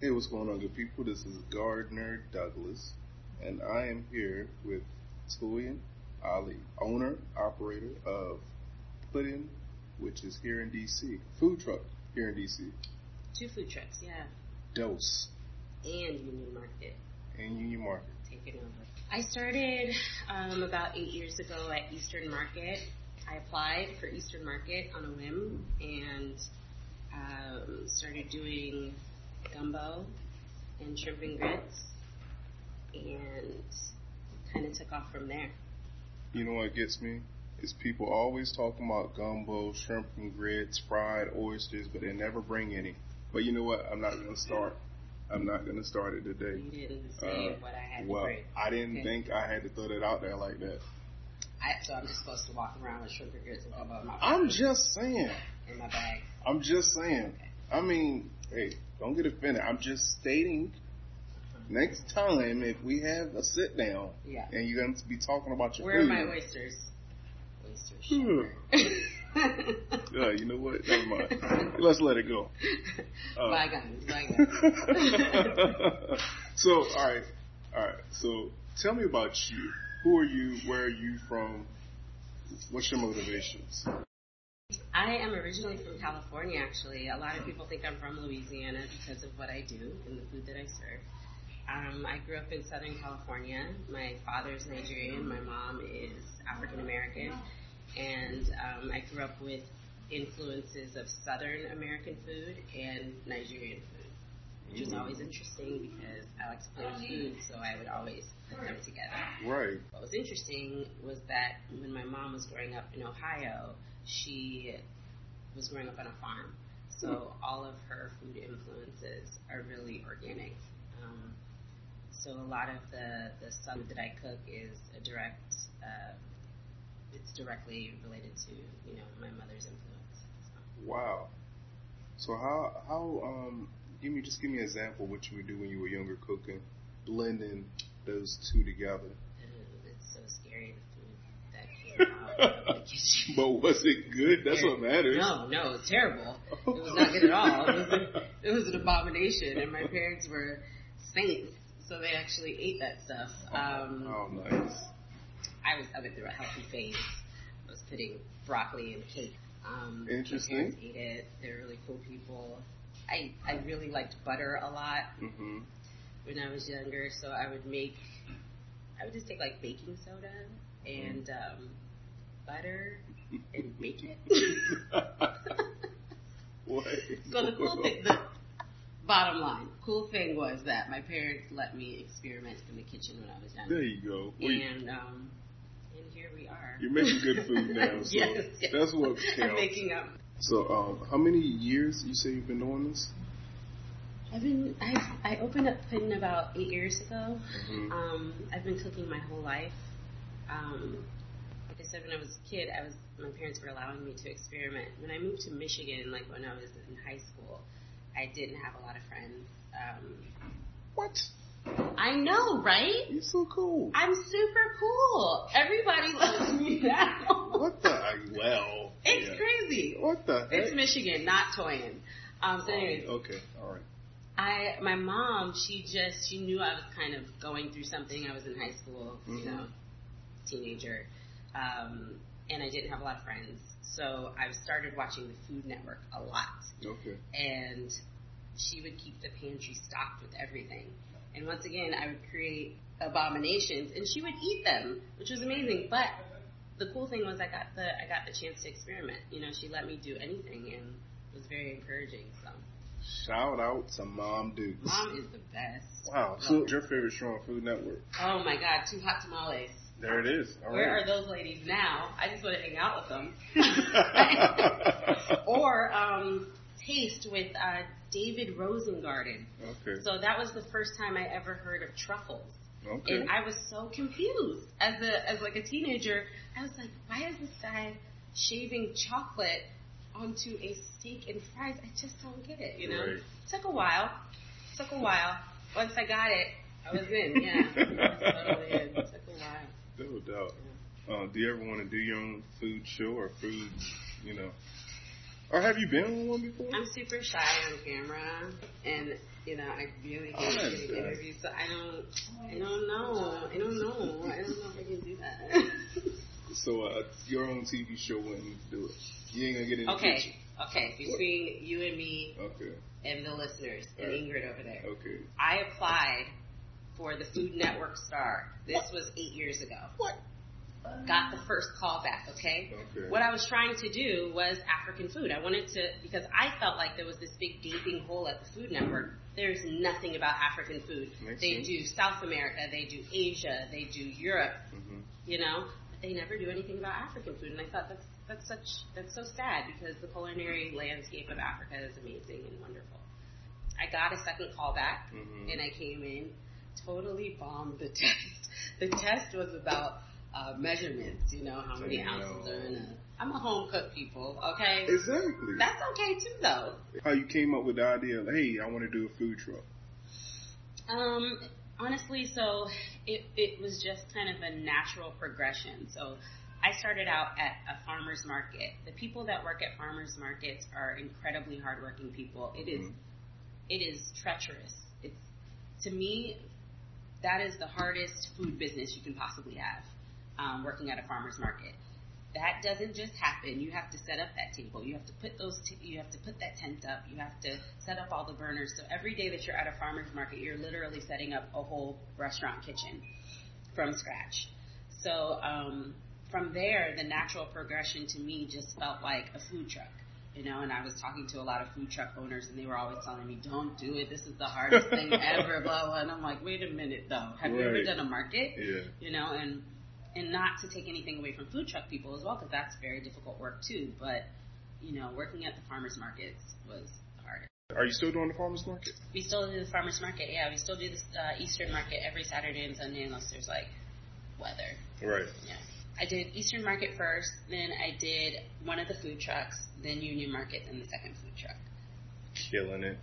Hey, what's going on, good people? This is Gardner Douglas, and I am here with Toyin Ali, owner, operator of Puddin, which is here in DC, food truck here in DC. Two food trucks, yeah. Dose And Union Market and Union Market. taking over. I started um, about eight years ago at Eastern Market. I applied for Eastern Market on a whim and um, started doing gumbo and shrimp and grits and kind of took off from there. You know what gets me? Is people always talking about gumbo, shrimp and grits, fried oysters, but they never bring any. But you know what? I'm not gonna start. I'm not gonna start it today. You didn't say Uh, what I had Well, to bring. I didn't Okay. think I had to throw that out there like that. I, so I'm just supposed to walk around with shrimp and grits and gumbo in my, I'm just saying. in my bag. I'm just saying. I mean, hey, don't get offended. I'm just stating. Next time, if we have a sit down Yeah. and you're going to be talking about your Where are my oysters? Oysters. Yeah, you know what? Never mind. Let's let it go. Uh, bygones, bygones. so, all right, all right. So, tell me about you. Who are you? Where are you from? What's your motivations? I am originally from California, actually. A lot of people think I'm from Louisiana because of what I do and the food that I serve. Um, I grew up in Southern California. My father's Nigerian, my mom is African American, and um, I grew up with influences of Southern American food and Nigerian food, which was always interesting because I like to play with food, so I would always put them together. Right. What was interesting was that when my mom was growing up in Ohio, she was growing up on a farm. So all of her food influences are really organic. Um, so a lot of the, the stuff that I cook is a direct, uh, it's directly related to, you know, my mother's influence. So, Wow. So how how um give me just give me an example of what you would do when you were younger cooking, blending those two together. uh, it's so scary the food that came out of the kitchen. But was it good? That's what matters. No, no, it was terrible. It was not good at all. It was, a, it was an abomination, and my parents were saints, so they actually ate that stuff. Um, oh, nice. I was I went through a healthy phase. I was putting broccoli in cake. Um, Interesting. My parents ate it. They're really cool people. I I really liked butter a lot hmm when I was younger, so I would make. I would just take like baking soda and um, butter and bake it. what? So the cool thing, the bottom line, cool thing was that my parents let me experiment in the kitchen when I was young. There you go. And um, and here we are. You're making good food now, so yes, yes. that's what counts. I'm making up. So, um, how many years you say you've been doing this? I've been I I opened up Puddin about eight years ago. Mhm. Um, I've been cooking my whole life. Um, I said, when I was a kid, I was my parents were allowing me to experiment. When I moved to Michigan, like when I was in high school, I didn't have a lot of friends. Um, What? I know, right? You're so cool. I'm super cool. Everybody loves me now. What the? Well. It's yeah. crazy. What the heck? It's Michigan, not Toyin. Um, so anyways, Okay, all right. I my mom, she just she knew I was kind of going through something. I was in high school, Mhm. you know, teenager, um, and I didn't have a lot of friends. So I started watching the Food Network a lot, Okay. and she would keep the pantry stocked with everything. And once again, I would create abominations, and she would eat them, which was amazing. But the cool thing was I got the I got the chance to experiment. You know, she let me do anything, and it was very encouraging. So, Shout out to Mom Dukes. mom is the best. Wow. So, what's your favorite show on Food Network? Oh my God, two hot tamales. There it is. All Where right. are those ladies now? I just want to hang out with them. or um, Taste with uh, David Rosengarten. okay. So that was the first time I ever heard of truffles. Okay. And I was so confused as a as like a teenager. I was like, why is this guy shaving chocolate onto a steak and fries? I just don't get it. You know, Right. took a while. Took a while. Once I got it, I was in. Yeah, I was totally in. Took a while. No doubt. Uh, do you ever want to do your own food show or food, you know? Or have you been on one before? I'm super shy on camera, and You know, I really hate oh, getting interviews, so I don't, I don't know. I don't know. I don't know if I can do that. so, uh, your own TV show wouldn't do it. You ain't gonna get in okay. kitchen. Okay, between what? you and me okay. and the listeners and right. Ingrid over there. Okay. I applied for the Food Network star. This what? was eight years ago. What? got the first call back, okay? okay? What I was trying to do was African food. I wanted to, because I felt like there was this big gaping hole at the Food Network. There's nothing about African food. Makes they sense. do South America, they do Asia, they do Europe, mm-hmm. you know, but they never do anything about African food. And I thought that's, that's such, that's so sad because the culinary landscape of Africa is amazing and wonderful. I got a second call back mm-hmm. and I came in, totally bombed the test. The test was about uh, measurements. You know how many ounces are in a. I'm a home cook, people. Okay. Exactly. That's okay too, though. How you came up with the idea? Of, hey, I want to do a food truck. Um, honestly, so it it was just kind of a natural progression. So. I started out at a farmer's market. The people that work at farmers markets are incredibly hardworking people. It is, mm-hmm. it is treacherous. It's to me, that is the hardest food business you can possibly have um, working at a farmer's market. That doesn't just happen. You have to set up that table. You have to put those. T- you have to put that tent up. You have to set up all the burners. So every day that you're at a farmer's market, you're literally setting up a whole restaurant kitchen from scratch. So um, from there, the natural progression to me just felt like a food truck you know, and I was talking to a lot of food truck owners and they were always telling me, don't do it. This is the hardest thing ever, blah, blah. And I'm like, wait a minute though. Have right. you ever done a market? Yeah. You know, and and not to take anything away from food truck people as well, because that's very difficult work too. But you know, working at the farmers markets was hard. Are you still doing the farmers market? We still do the farmers market. Yeah, we still do this uh, Eastern market every Saturday and Sunday, unless there's like weather. Right. Yeah. I did Eastern Market first, then I did one of the food trucks, then Union Market, then the second food truck. Killing it.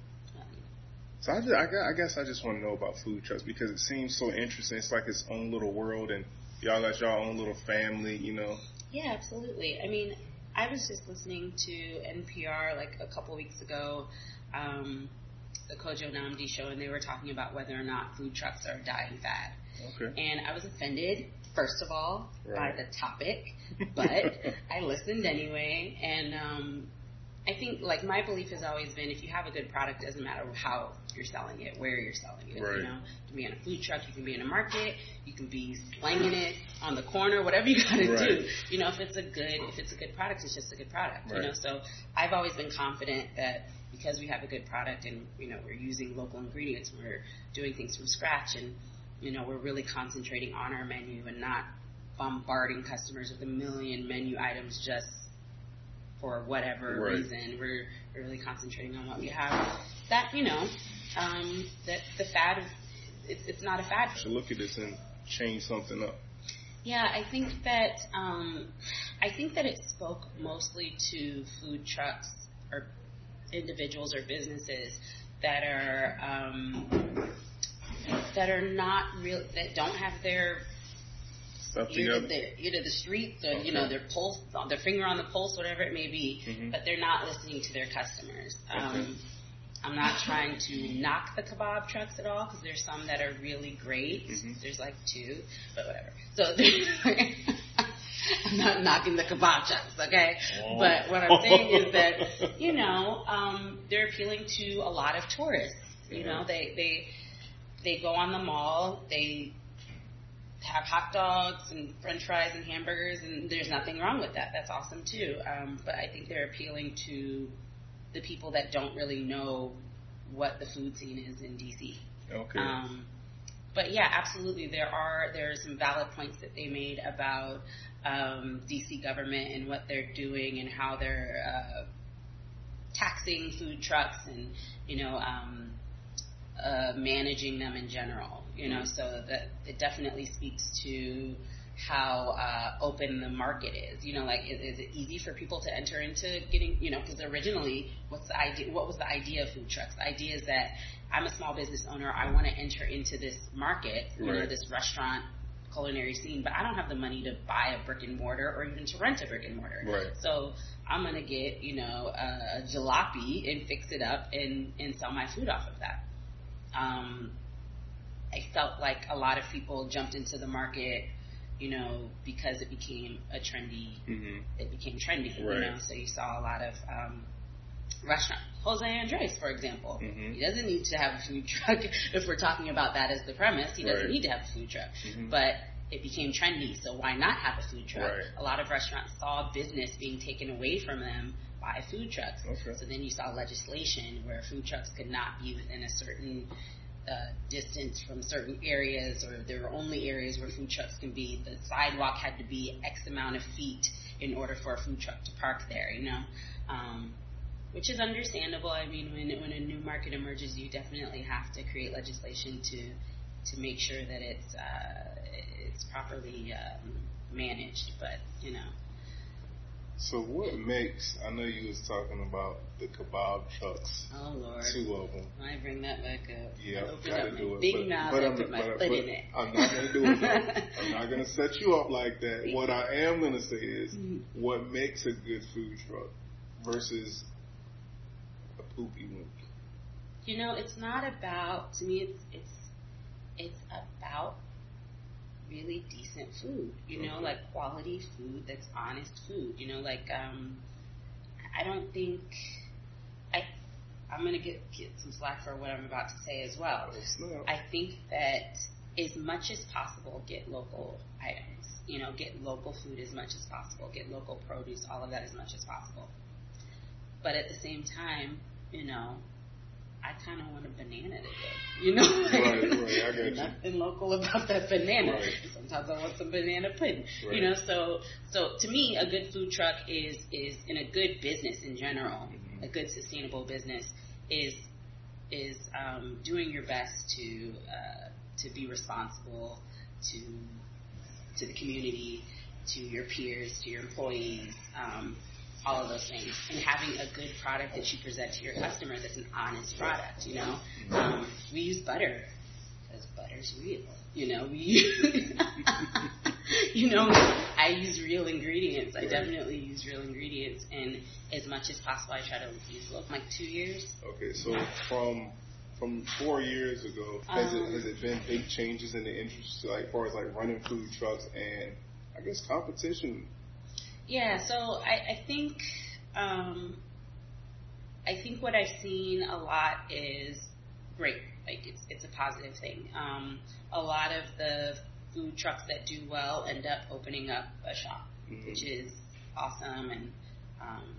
So I, just, I, guess I just want to know about food trucks because it seems so interesting. It's like its own little world, and y'all got y'all own little family, you know. Yeah, absolutely. I mean, I was just listening to NPR like a couple weeks ago, um, the Kojo Nnamdi show, and they were talking about whether or not food trucks are a dying fad. Okay. And I was offended, first of all, right. by the topic, but I listened anyway, and um, I think like my belief has always been if you have a good product, it doesn't matter how you're selling it, where you're selling it. Right. You know, you can be in a food truck, you can be in a market, you can be slanging it on the corner, whatever you got to right. do. You know, if it's a good if it's a good product, it's just a good product. Right. You know, so I've always been confident that because we have a good product and you know we're using local ingredients, we're doing things from scratch, and you know we're really concentrating on our menu and not bombarding customers with a million menu items just for whatever right. reason. We're, really concentrating on what we have. That you know, um, that the fad, it's, it's not a fad. Should look at this and change something up. Yeah, I think that um, I think that it spoke mostly to food trucks or individuals or businesses that are um, that are not real that don't have their either, together. the, either the streets or Okay. you know their pulse, their finger on the pulse, whatever it may be, Mhm. but they're not listening to their customers. Okay. Um, I'm not trying to knock the kebab trucks at all because there's some that are really great. Mhm. There's like two, but whatever. So I'm not knocking the kebab trucks, okay? Oh. But what I'm saying is that you know um, they're appealing to a lot of tourists. You Yeah. know, they they they go on the mall, they have hot dogs and french fries and hamburgers, and there's nothing wrong with that. That's awesome too. Um, but I think they're appealing to the people that don't really know what the food scene is in DC. Okay. Um, but yeah, absolutely, there are there are some valid points that they made about um, DC government and what they're doing and how they're uh, taxing food trucks and you know um, uh, managing them in general. You know, so that it definitely speaks to how uh, open the market is. You know, like is, is it easy for people to enter into getting? You know, because originally, what's the idea? What was the idea of food trucks? The idea is that I'm a small business owner. I want to enter into this market, you know, Right. this restaurant culinary scene, but I don't have the money to buy a brick and mortar or even to rent a brick and mortar. Right. So I'm gonna get, you know, a jalopy and fix it up and and sell my food off of that. Um, I felt like a lot of people jumped into the market, you know, because it became a trendy. Mm-hmm. It became trendy, Right. you know. So you saw a lot of um, restaurant. Jose Andres, for example, Mhm. he doesn't need to have a food truck. if we're talking about that as the premise, he doesn't Right. need to have a food truck. Mhm. But it became trendy, so why not have a food truck? Right. A lot of restaurants saw business being taken away from them by food trucks. Okay. So then you saw legislation where food trucks could not be within a certain uh, distance from certain areas, or there are only areas where food trucks can be. The sidewalk had to be X amount of feet in order for a food truck to park there. You know. Um, which is understandable. I mean, when when a new market emerges, you definitely have to create legislation to to make sure that it's uh, it's properly um, managed. But you know, So what makes? I know you was talking about the kebab trucks, oh lord, two of them. I bring that back up. Yeah, I opened gotta up do my it. big but, mouth. but I I'm, put my but, foot but in it. I'm not gonna do it. I'm not gonna set you up like that. What I am gonna say is, Mhm. what makes a good food truck versus a poopy one. You know, it's not about to me. It's it's it's about really decent food. You know, like quality food that's honest food. You know, like um, I don't think I I'm gonna get get some slack for what I'm about to say as well. Oh. I think that as much as possible, get local items. You know, get local food as much as possible. Get local produce, all of that as much as possible. But at the same time, you know, I kind of want a banana today. You know, Right, right, I got you. nothing local about that banana. Right. Sometimes I want some banana pudding. Right. You know, so so to me, a good food truck is is in a good business in general, Mhm. a good sustainable business is is um, doing your best to uh, to be responsible to to the community, to your peers, to your employees, um, all of those things, and having a good product that you present to your customer that's an honest product. You know, um, we use butter because butter's real. You know, we you know, I use real ingredients. I definitely use real ingredients, and as much as possible, I try to use local. Like two years, Okay, so from from four years ago, has Um, it has it been big changes in the industry, like far as like running food trucks and I guess competition? Yeah, so I, I think um, I think what I've seen a lot is great. Like it's it's a positive thing. Um, a lot of the food trucks that do well end up opening up a shop, Mhm. which is awesome and um,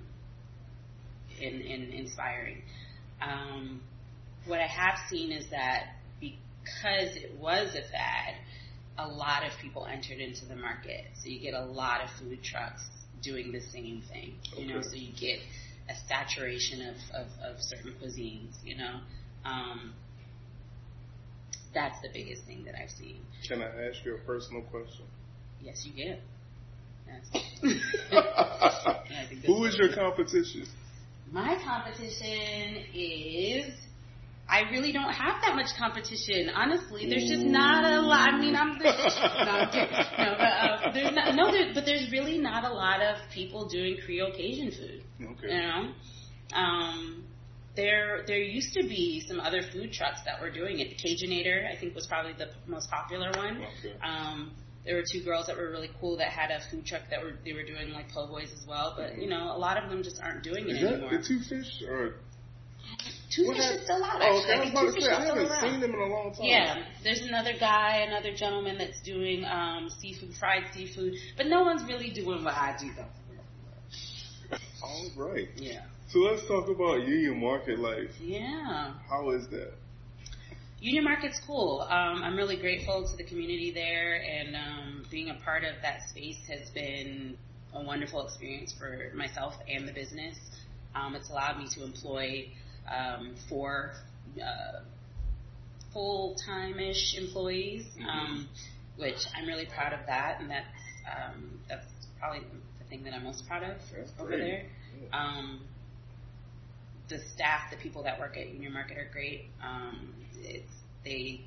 and, and inspiring. Um, what I have seen is that because it was a fad, a lot of people entered into the market. So you get a lot of food trucks doing the same thing. You know, so you get a saturation of, of, of certain cuisines, you know. Um, that's the biggest thing that I've seen. Can I ask you a personal question? Yes, you can. Yes. I Who is your competition? My competition is. I really don't have that much competition. Honestly, there's just not a lot. I mean, I'm. The, no, I'm. No, but uh, there's not. No, there, but there's really not a lot of people doing Creole Cajun food. Okay. You know, um, there there used to be some other food trucks that were doing it. The Cajunator, I think, was probably the most popular one. Okay. Um, there were two girls that were really cool that had a food truck that were they were doing like po' boys as well. But you know, a lot of them just aren't doing it Is that anymore. the two fish or? Two what Fish is still out. Oh, Actually, okay. I was about to Two say Fish I is still haven't around. seen them in a long time. Yeah, there's another guy, another gentleman that's doing um, seafood, fried seafood, but no one's really doing what I do though. All right. Yeah. So let's talk about Union Market life. Yeah. How is that? Union Market's cool. Um, I'm really grateful to the community there, and um, being a part of that space has been a wonderful experience for myself and the business. Um, it's allowed me to employ um, four uh, full-time-ish employees, um, which I'm really proud of that, and that's um, that's probably the thing that I'm most proud of That's over great. there. Um, the staff, the people that work at Union Market are great. Um, it's they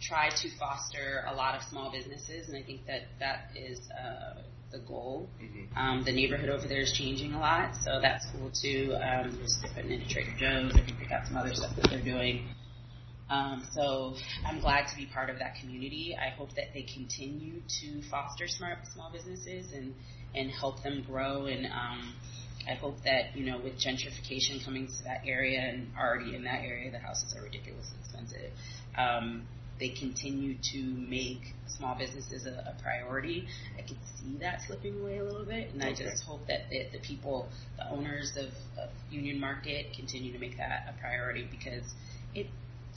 try to foster a lot of small businesses, and I think that that is uh, the goal. Mhm. Um, the neighborhood over there is changing a lot, so that's cool too. Um, there's they're putting in a Trader Joe's. I think they got some other stuff that they're doing. Um, so I'm glad to be part of that community. I hope that they continue to foster smart small businesses and and help them grow. And um, I hope that you know with gentrification coming to that area and already in that area, the houses are ridiculously expensive. Um, they continue to make small businesses a, a priority. I can see that slipping away a little bit, and okay. I just hope that the, the people, the owners of, of Union Market, continue to make that a priority because it.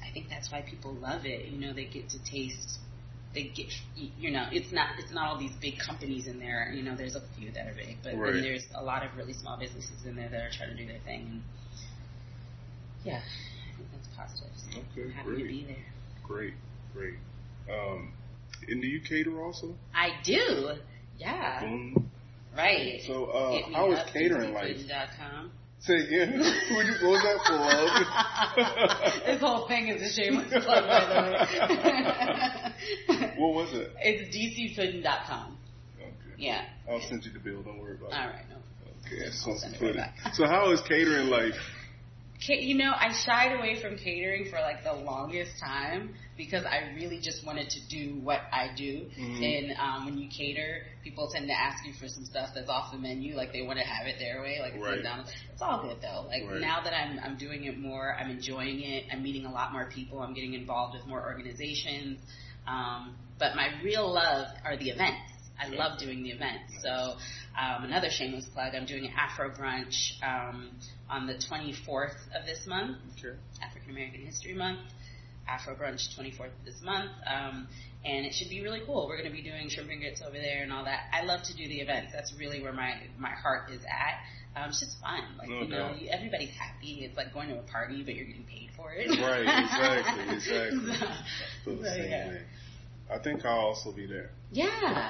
I think that's why people love it. You know, they get to taste they get you know it's not it's not all these big companies in there you know there's a few that are big but right. then there's a lot of really small businesses in there that are trying to do their thing and yeah I think that's positive so okay, I'm happy great. to be there great Great. Um, and do you cater also? I do. Yeah. Boom. Right. So, uh, how is catering like? Say again. what was that for? this whole thing is a shameless plug, by the way. what was it? It's dcpudding.com. Okay. Yeah. I'll send you the bill. Don't worry about it. All right. No. Okay. So, so how is catering life? You know, I shied away from catering for like the longest time because I really just wanted to do what I do. Mm-hmm. And um, when you cater, people tend to ask you for some stuff that's off the menu, like they want to have it their way, like right. down. It's all good though. Like right. now that I'm I'm doing it more, I'm enjoying it. I'm meeting a lot more people. I'm getting involved with more organizations. Um, but my real love are the events. I love doing the events. So um, another shameless plug, I'm doing an Afro brunch um, on the 24th of this month, sure. African American History Month. Afro brunch 24th of this month, um, and it should be really cool. We're going to be doing shrimp and grits over there and all that. I love to do the events. That's really where my my heart is at. Um, it's just fun. Like no you know, everybody's happy. It's like going to a party, but you're getting paid for it. right. Exactly. Exactly. so, so yeah. I think I'll also be there. Yeah.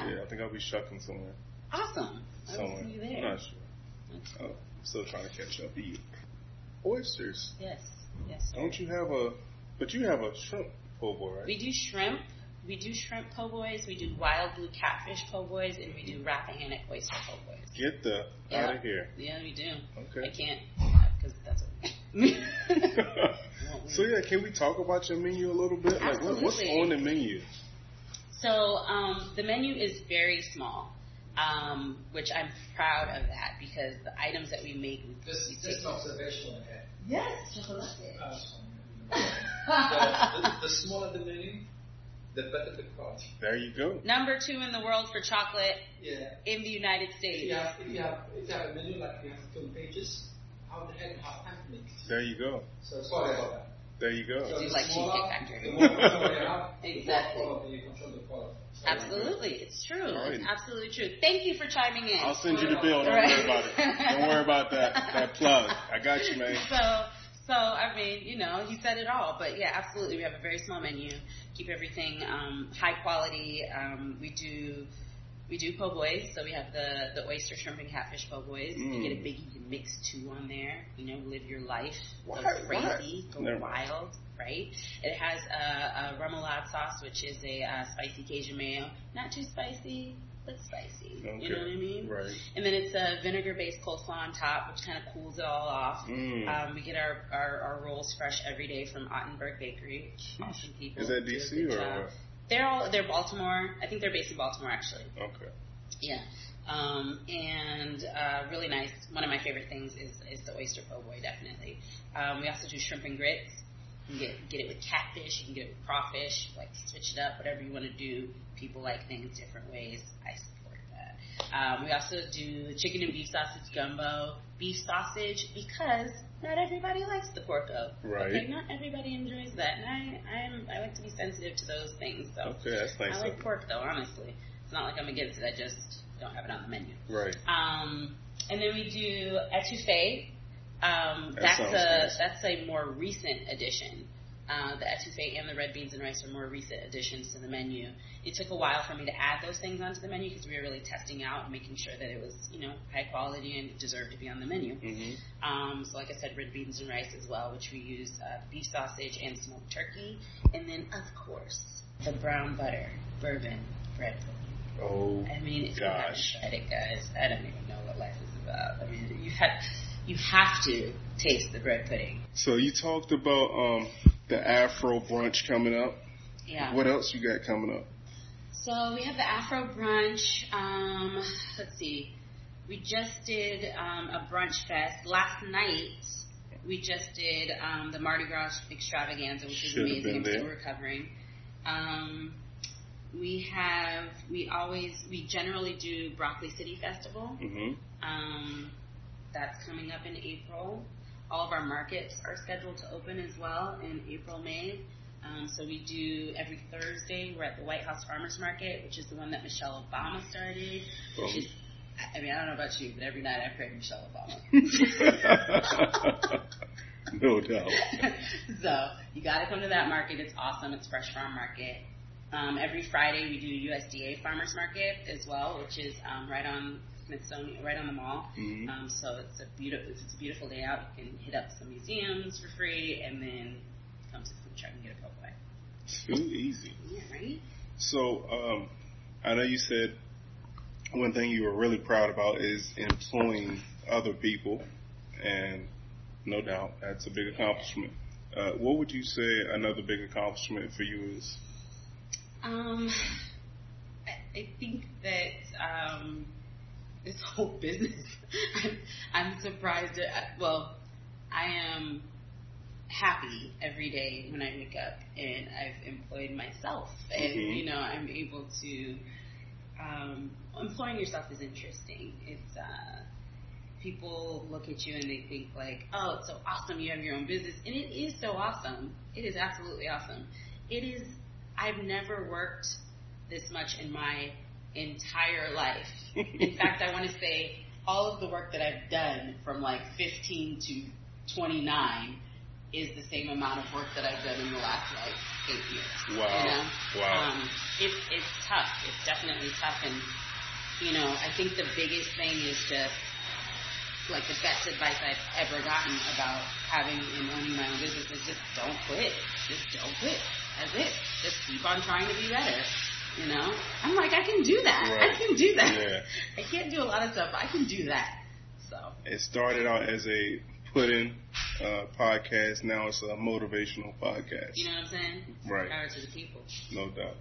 Yeah, I think I'll be shucking somewhere. Awesome. Somewhere. I will see you there. I'm not sure. Oh, I'm still trying to catch up. Eat oysters. Yes. Yes. Sir. Don't you have a? But you have a shrimp po' boy, right? We do shrimp. We do shrimp po' boys. We do wild blue catfish po' boys, and we do Rappahannock oyster po' boys. Get the out of here. Yeah, we do. Okay. I can't because that's. so yeah, can we talk about your menu a little bit? Absolutely. Like, what's on the menu? So um, the menu is very small, um, which I'm proud of that because the items that we make. This, we this observation I had. Yes, chocolate. Uh, the, the, smaller the menu, the better the quality. There you go. Number two in the world for chocolate. Yeah. In the United States. If you have, if you have, if you have a menu like you have 20 pages, how the heck have time to make? There you go. So sorry about that. There you go. So like Cheesecake Factory. exactly. Absolutely, it's true. Right. It's absolutely true. Thank you for chiming in. I'll send you the bill. Don't right. worry about it. Don't worry about that that plug. I got you, man. So, so I mean, you know, he said it all. But yeah, absolutely. We have a very small menu. Keep everything um, high quality. Um, we do we do po' boys, so we have the, the oyster, shrimp, and catfish po' boys. Mm. You get a mm. biggie mix two on there. You know, live your life, go crazy, go Never. wild, right? It has a, a remoulade sauce, which is a uh, spicy Cajun mayo. Not too spicy, but spicy. Okay. You know what I mean? Right. And then it's a vinegar-based coleslaw on top, which kind of cools it all off. Mm. Um, we get our, our, our rolls fresh every day from Ottenberg Bakery. Awesome people. Is that DC or? They're all they're Baltimore. I think they're based in Baltimore actually. Okay. Yeah. Um, and uh, really nice. One of my favorite things is, is the oyster po' boy, definitely. Um, we also do shrimp and grits. You can get get it with catfish. You can get it with crawfish. Like switch it up, whatever you want to do. People like things different ways. I. Um, we also do the chicken and beef sausage gumbo, beef sausage because not everybody likes the porco. Right. Okay, not everybody enjoys that, and I I'm I like to be sensitive to those things. So okay, that's nice. I like pork though, honestly. It's not like I'm against it. I just don't have it on the menu. Right. Um, and then we do etouffee. Um, that that's a nice. that's a more recent addition. Uh, the etouffee and the red beans and rice are more recent additions to the menu. It took a while for me to add those things onto the menu because we were really testing out and making sure that it was, you know, high quality and deserved to be on the menu. Mm-hmm. Um, so, like I said, red beans and rice as well, which we use uh, beef sausage and smoked turkey, and then of course the brown butter bourbon bread pudding. Oh, I mean, if gosh. you haven't tried it, guys, I don't even know what life is about. I mean, you have you have to taste the bread pudding. So you talked about um, the Afro brunch coming up. Yeah. What else you got coming up? So we have the Afro brunch. Um, let's see. We just did um, a brunch fest last night. We just did um, the Mardi Gras extravaganza, which Should've is amazing. I'm still recovering. Um, we have we always we generally do Broccoli City Festival. hmm Um, that's coming up in April. All of our markets are scheduled to open as well in April, May. Um, so we do every Thursday. We're at the White House Farmers Market, which is the one that Michelle Obama started. Which is, I mean, I don't know about you, but every night I pray to Michelle Obama. no doubt. so you got to come to that market. It's awesome. It's Fresh Farm Market. Um, every Friday we do USDA Farmers Market as well, which is um, right on Smithsonian, right on the mall. Mhm. Um, so it's a beautiful, if it's a beautiful day out, you can hit up some museums for free, and then come to the food truck and get a po' boy. Too easy. Yeah, right. So, um, I know you said one thing you were really proud about is employing other people, and no doubt that's a big accomplishment. Uh, what would you say another big accomplishment for you is? Um, I, I think that um, this whole business, I'm, I'm surprised. At, well, I am happy every day when I wake up and I've employed myself, and Mhm. you know I'm able to. Um, employing yourself is interesting. It's uh, people look at you and they think like, oh, it's so awesome you have your own business, and it is so awesome. It is absolutely awesome. It is. I've never worked this much in my entire life. In fact, I want to say all of the work that I've done from like 15 to 29 is the same amount of work that I've done in the last like eight years. Wow. You know? Wow. Um, it's it's tough. It's definitely tough, and you know, I think the biggest thing is just like the best advice I've ever gotten about having and owning my own business is just don't quit. Just don't quit. That's it. Just keep on trying to be better. You know? I'm like, I can do that. Right. I can do that. Yeah. I can't do a lot of stuff, but I can do that. So It started out as a Puddin uh, podcast. Now it's a motivational podcast. you know what I'm saying? Right. Power to the people. No doubt.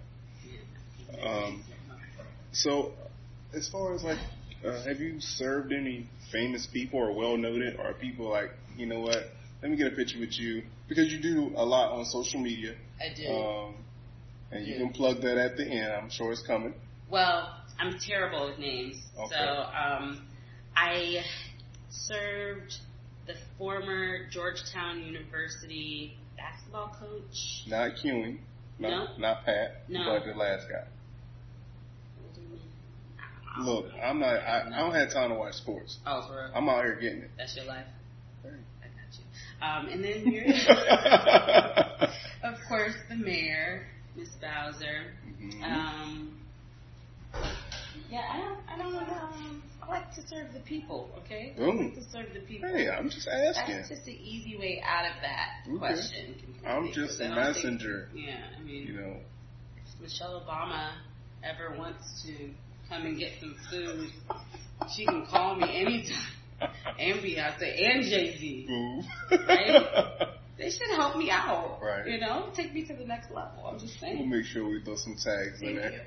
Yeah. Um, So, as far as like, uh, have you served any famous people or well noted, or people like, you know what? Let me get a picture with you because you do a lot on social media, I do. um, and you can plug that at the end. I'm sure it's coming. Well, I'm terrible with names. Okay. So um, I served the former Georgetown University basketball coach. Not not No. not Pat, No. but the last guy. What do you mean? I don't Look. I'm not. I, I don't have time to watch sports. Oh, for real? I'm out here getting it. That's your life. I got you. Um, and then you're, of course, the mayor, Miss Bowser. Mhm. Um, yeah, I don't, I don't, um, I like to serve the people. Okay, I like to serve the people. Hey, I'm just asking. That's just the easy way out of that Okay. question. I'm just a don't think- messenger. yeah, I mean, You know, Michelle Obama ever wants to come and get some food, she can call me anytime. And Beyonce and Jay Z. Right? They should help me out. Right. You know, take me to the next level. I'm just saying. We'll make sure we throw some tags in there.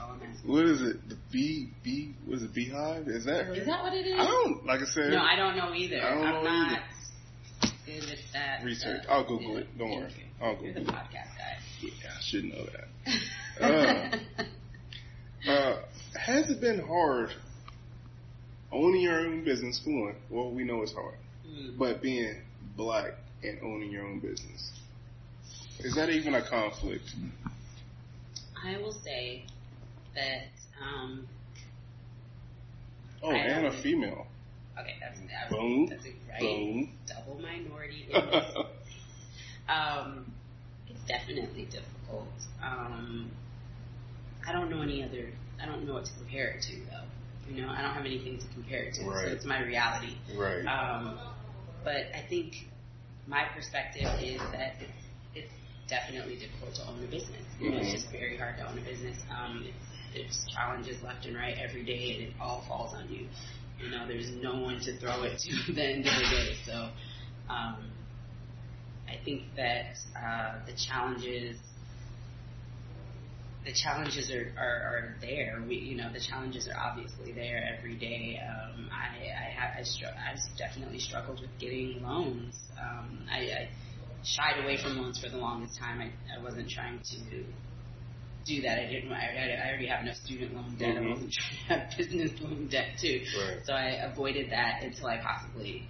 All I'm asking. what is it? The bee bee was it BeyHive? Is that her? Is that what it is? I don't like I said. No, I don't know either. I don't I'm know not either. good at that. Research. stuff. I'll Google it. Don't Thank worry. I'll You're Google the it. podcast guy. Yeah, I should know that. Uh, has it been hard owning your own business? For one, well, we know it's hard. But being black and owning your own business is that even a conflict? I will say that. Um, Oh, I and a female. okay, that's that Boom. That's it, right. Boom. Double minority. um, it's definitely difficult. Um, I don't know any other. I don't know what to compare it to though. You know, I don't have anything to compare it to, Right. so it's my reality. right. Um, but I think my perspective is that it's, it's definitely difficult to own a business. You know, it's just very hard to own a business. Um, it's, there's challenges left and right every day, and it all falls on you. You know, there's no one to throw it to at the end of the day. So, um, I think that uh, the challenges the challenges are, are, are there. We, you know, the challenges are obviously there every day. Um, I, I, ha- I, str- I definitely struggled with getting loans. Um, I, I shied away from loans for the longest time. I, I wasn't trying to do that. I didn't. I, I already have enough student loan debt. Mhm. I wasn't trying to have business loan debt too. Right. So I avoided that until I possibly,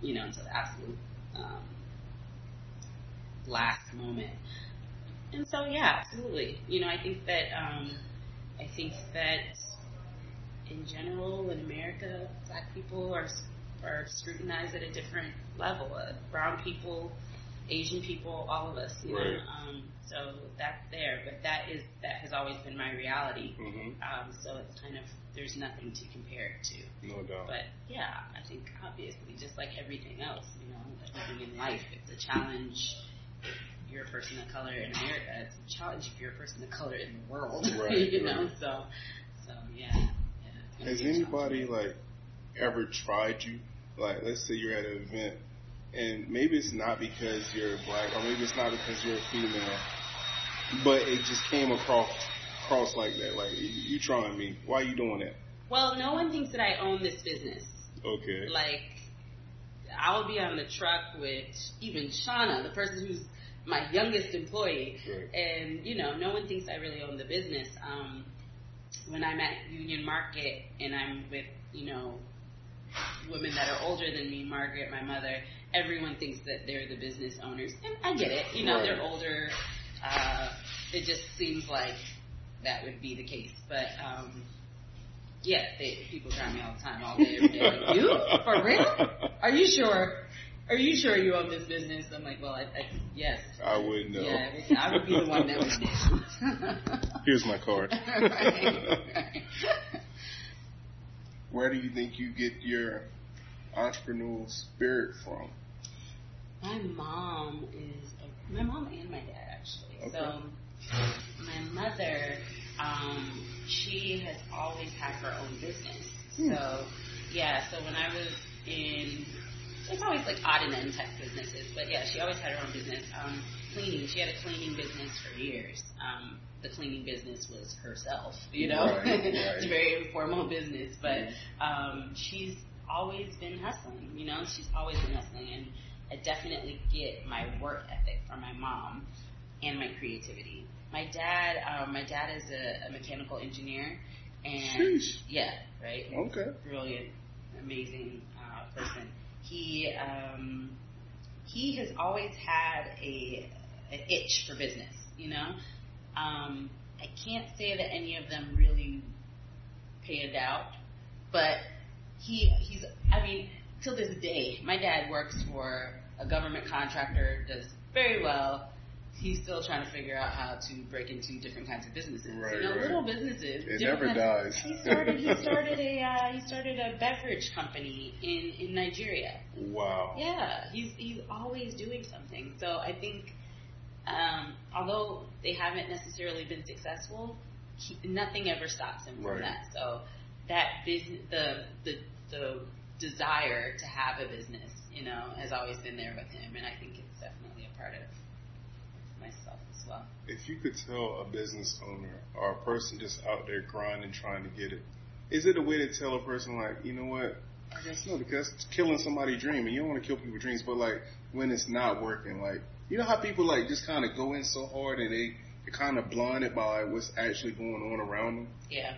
you know, until the absolute um, last moment. And so, yeah, absolutely. You know, I think that um, I think that in general in America, black people are are scrutinized at a different level. Uh, brown people, Asian people, all of us. You know, Right. um, so that's there. But that is that has always been my reality. Mm-hmm. Um, so it's kind of there's nothing to compare it to. No doubt. But yeah, I think obviously, just like everything else, you know, everything in life, it's a challenge. You're a person of color in America, it's a challenge if you're a person of color in the world. Right, you know, so so yeah. yeah Has anybody like ever tried you? Like, let's say you're at an event, and maybe it's not because you're black, or maybe it's not because you're a female, but it just came across across like that. Like, you, you trying me? Why are you doing that? Well, no one thinks that I own this business. Okay. Like, I'll be on the truck with even Shauna, the person who's my youngest employee, Right. and you know, no one thinks I really own the business. Um, when I'm at Union Market and I'm with, you know, women that are older than me, Margaret, my mother, everyone thinks that they're the business owners, and I get it. You know, Right. they're older. Uh, it just seems like that would be the case, but. um yeah, they, people try me all the time, all day, every day. Like, you? For real? Are you sure? Are you sure you own this business? I'm like, well, I, I, yes. I wouldn't know. Yeah, I would be the one that would know. Here's my card. right, right. Where do you think you get your entrepreneurial spirit from? My mom is a, my mom and my dad actually. Okay. So my mother, um, she has always had her own business. Hmm. So yeah, so when I was in, it's always like odd and end type businesses, but yeah, she always had her own business. Um, cleaning, she had a cleaning business for years. Um, the cleaning business was herself, you know. Right, right. it's a very informal business, but um, she's always been hustling. You know, she's always been hustling, and I definitely get my work ethic from my mom and my creativity. My dad, um, my dad is a, a mechanical engineer, and Sheesh. yeah, right, Okay. brilliant, amazing uh, person. He um, he has always had a an itch for business. You know, um, I can't say that any of them really panned out, but he he's I mean till this day, my dad works for a government contractor, does very well. He's still trying to figure out how to break into different kinds of businesses. Right, you know, right. little businesses. It never dies. He started. He started a. Uh, he started a beverage company in in Nigeria. Wow. Yeah, he's he's always doing something. So I think, um, although they haven't necessarily been successful, he, nothing ever stops him from Right. that. So that business, the the the desire to have a business, you know, has always been there with him, and I think it's definitely a part of well. If you could tell a business owner or a person just out there grinding trying to get it, is it a way to tell a person like, you know what? I guess no, because it's killing somebody's dream, and you don't want to kill people's dreams. But like when it's not working, like you know how people like just kind of go in so hard and they they're kind of blinded by what's actually going on around them. Yeah.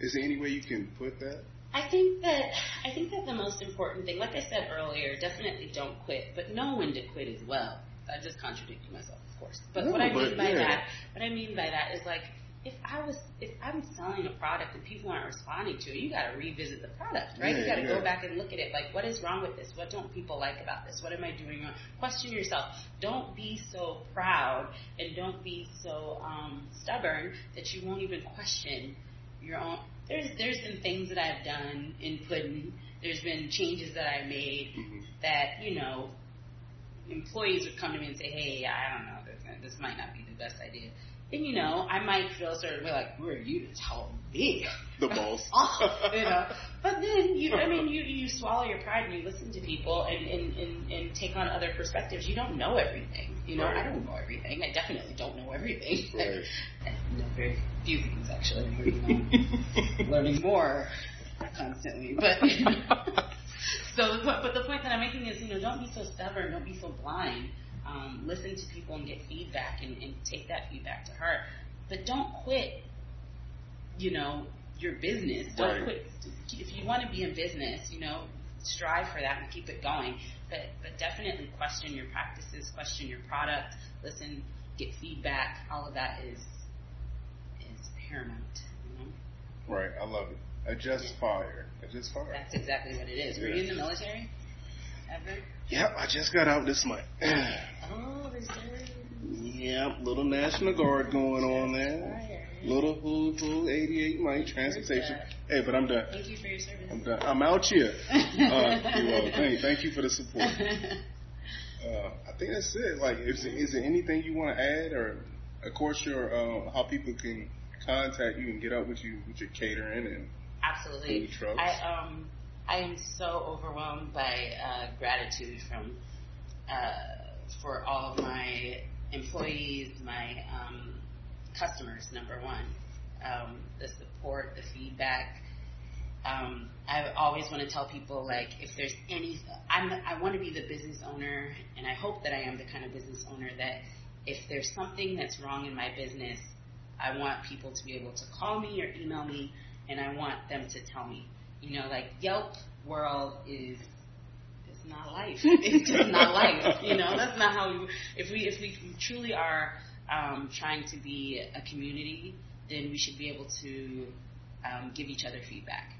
Is there any way you can put that? I think that I think that the most important thing, like I said earlier, definitely don't quit, but know when to quit as well. I just contradicted myself, of course. But No, what I but mean by yeah. that, what I mean by that is like if I was if I'm selling a product and people aren't responding to it, you got to revisit the product, right? you got to yeah. go back and look at it. Like, what is wrong with this? What don't people like about this? What am I doing wrong? Question yourself. Don't be so proud and don't be so um, stubborn that you won't even question your own. There's there's been things that I've done in Puddin. There's been changes that I made Mhm. that you know employees would come to me and say, "Hey, I don't know, this, this might not be the best idea," And you know, I might feel certain way like, who are you to tell me? The boss. you know. But then you I mean you, you swallow your pride and you listen to people and, and, and, and take on other perspectives. You don't know everything. You know, Right. I don't know everything. I definitely don't know everything. Right. I know very few things actually. You know, learning more constantly. But so, but, the point that I'm making is, you know, don't be so stubborn, don't be so blind. Um, listen to people and get feedback and, and take that feedback to heart. But don't quit, you know, your business. Don't Right. quit. If you want to be in business, you know, strive for that and keep it going. But but definitely question your practices, question your product, listen, get feedback. All of that is is paramount. You know, Right, I love it. Adjust Yeah. fire. Adjust fire. that's exactly what it is. Were you in the military? Ever? Yep, I just got out this month. Oh, reserve. yep, little National Guard going on there. Little who who 88 Mike transportation. Hey, but I'm done. Thank you for your service. I'm done. I'm out here. Uh, you're. Thank, thank you for the support. Uh, I think that's it. Like, is, there- is there anything you want to add, or of course, your uh, how people can contact you and get up with you with your catering and Absolutely. I um I am so overwhelmed by uh, gratitude from uh, for all of my employees, my um, customers. Number one, um, the support, the feedback. Um, I always want to tell people like if there's any, I'm I want to be the business owner, and I hope that I am the kind of business owner that if there's something that's wrong in my business, I want people to be able to call me or email me, and I want them to tell me. You know, like Yelp world is it's not life. It's just not life. You know, that's not how we. If we if we truly are um, trying to be a community, then we should be able to um, give each other feedback.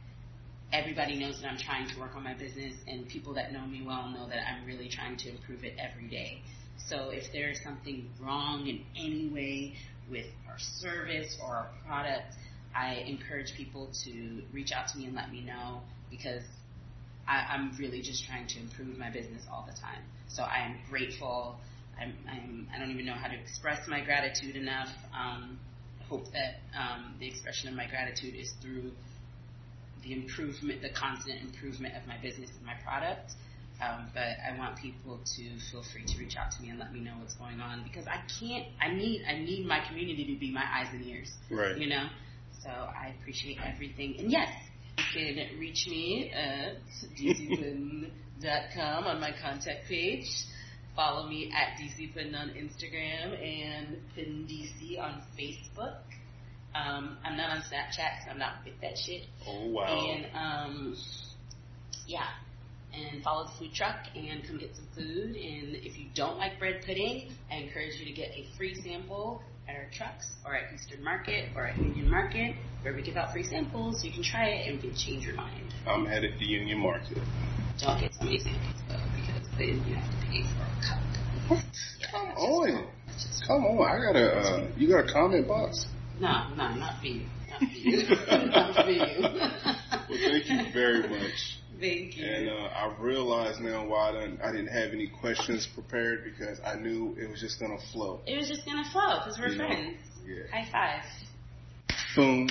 Everybody knows that I'm trying to work on my business, and people that know me well know that I'm really trying to improve it every day. So if there's something wrong in any way with our service or our product, I encourage people to reach out to me and let me know because I, I'm really just trying to improve my business all the time. So I am grateful. I'm, I'm, I don't even know how to express my gratitude enough. Um, I hope that um, the expression of my gratitude is through the improvement, the constant improvement of my business and my product. Um, but I want people to feel free to reach out to me and let me know what's going on because I can't. I need. I need my community to be my eyes and ears. Right. You know. So I appreciate everything. And yes, you can reach me at dcpuddin.com on my contact page. Follow me at dcpuddin on Instagram and puddindc on Facebook. Um, I'm not on Snapchat 'cause I'm not with that shit. Oh wow. And um, yeah, and follow the food truck and come get some food. And if you don't like bread pudding, I encourage you to get a free sample at our trucks or at Eastern Market or at Union Market, where we give out free samples you can try it and we can change your mind. I'm headed to Union Market. Don't get so many samples though, because then you have to pay for a cup. What? Yeah, Come on. just- Come on. I got a. Uh, you got a comment box? No, no, not for you. Not for you. not for you. Well, thank you very much. Thank you. And uh, I realize now why I didn't, I didn't have any questions prepared because I knew it was just gonna flow. it was just gonna flow because we're You know, friends. Yeah. High five. Boom.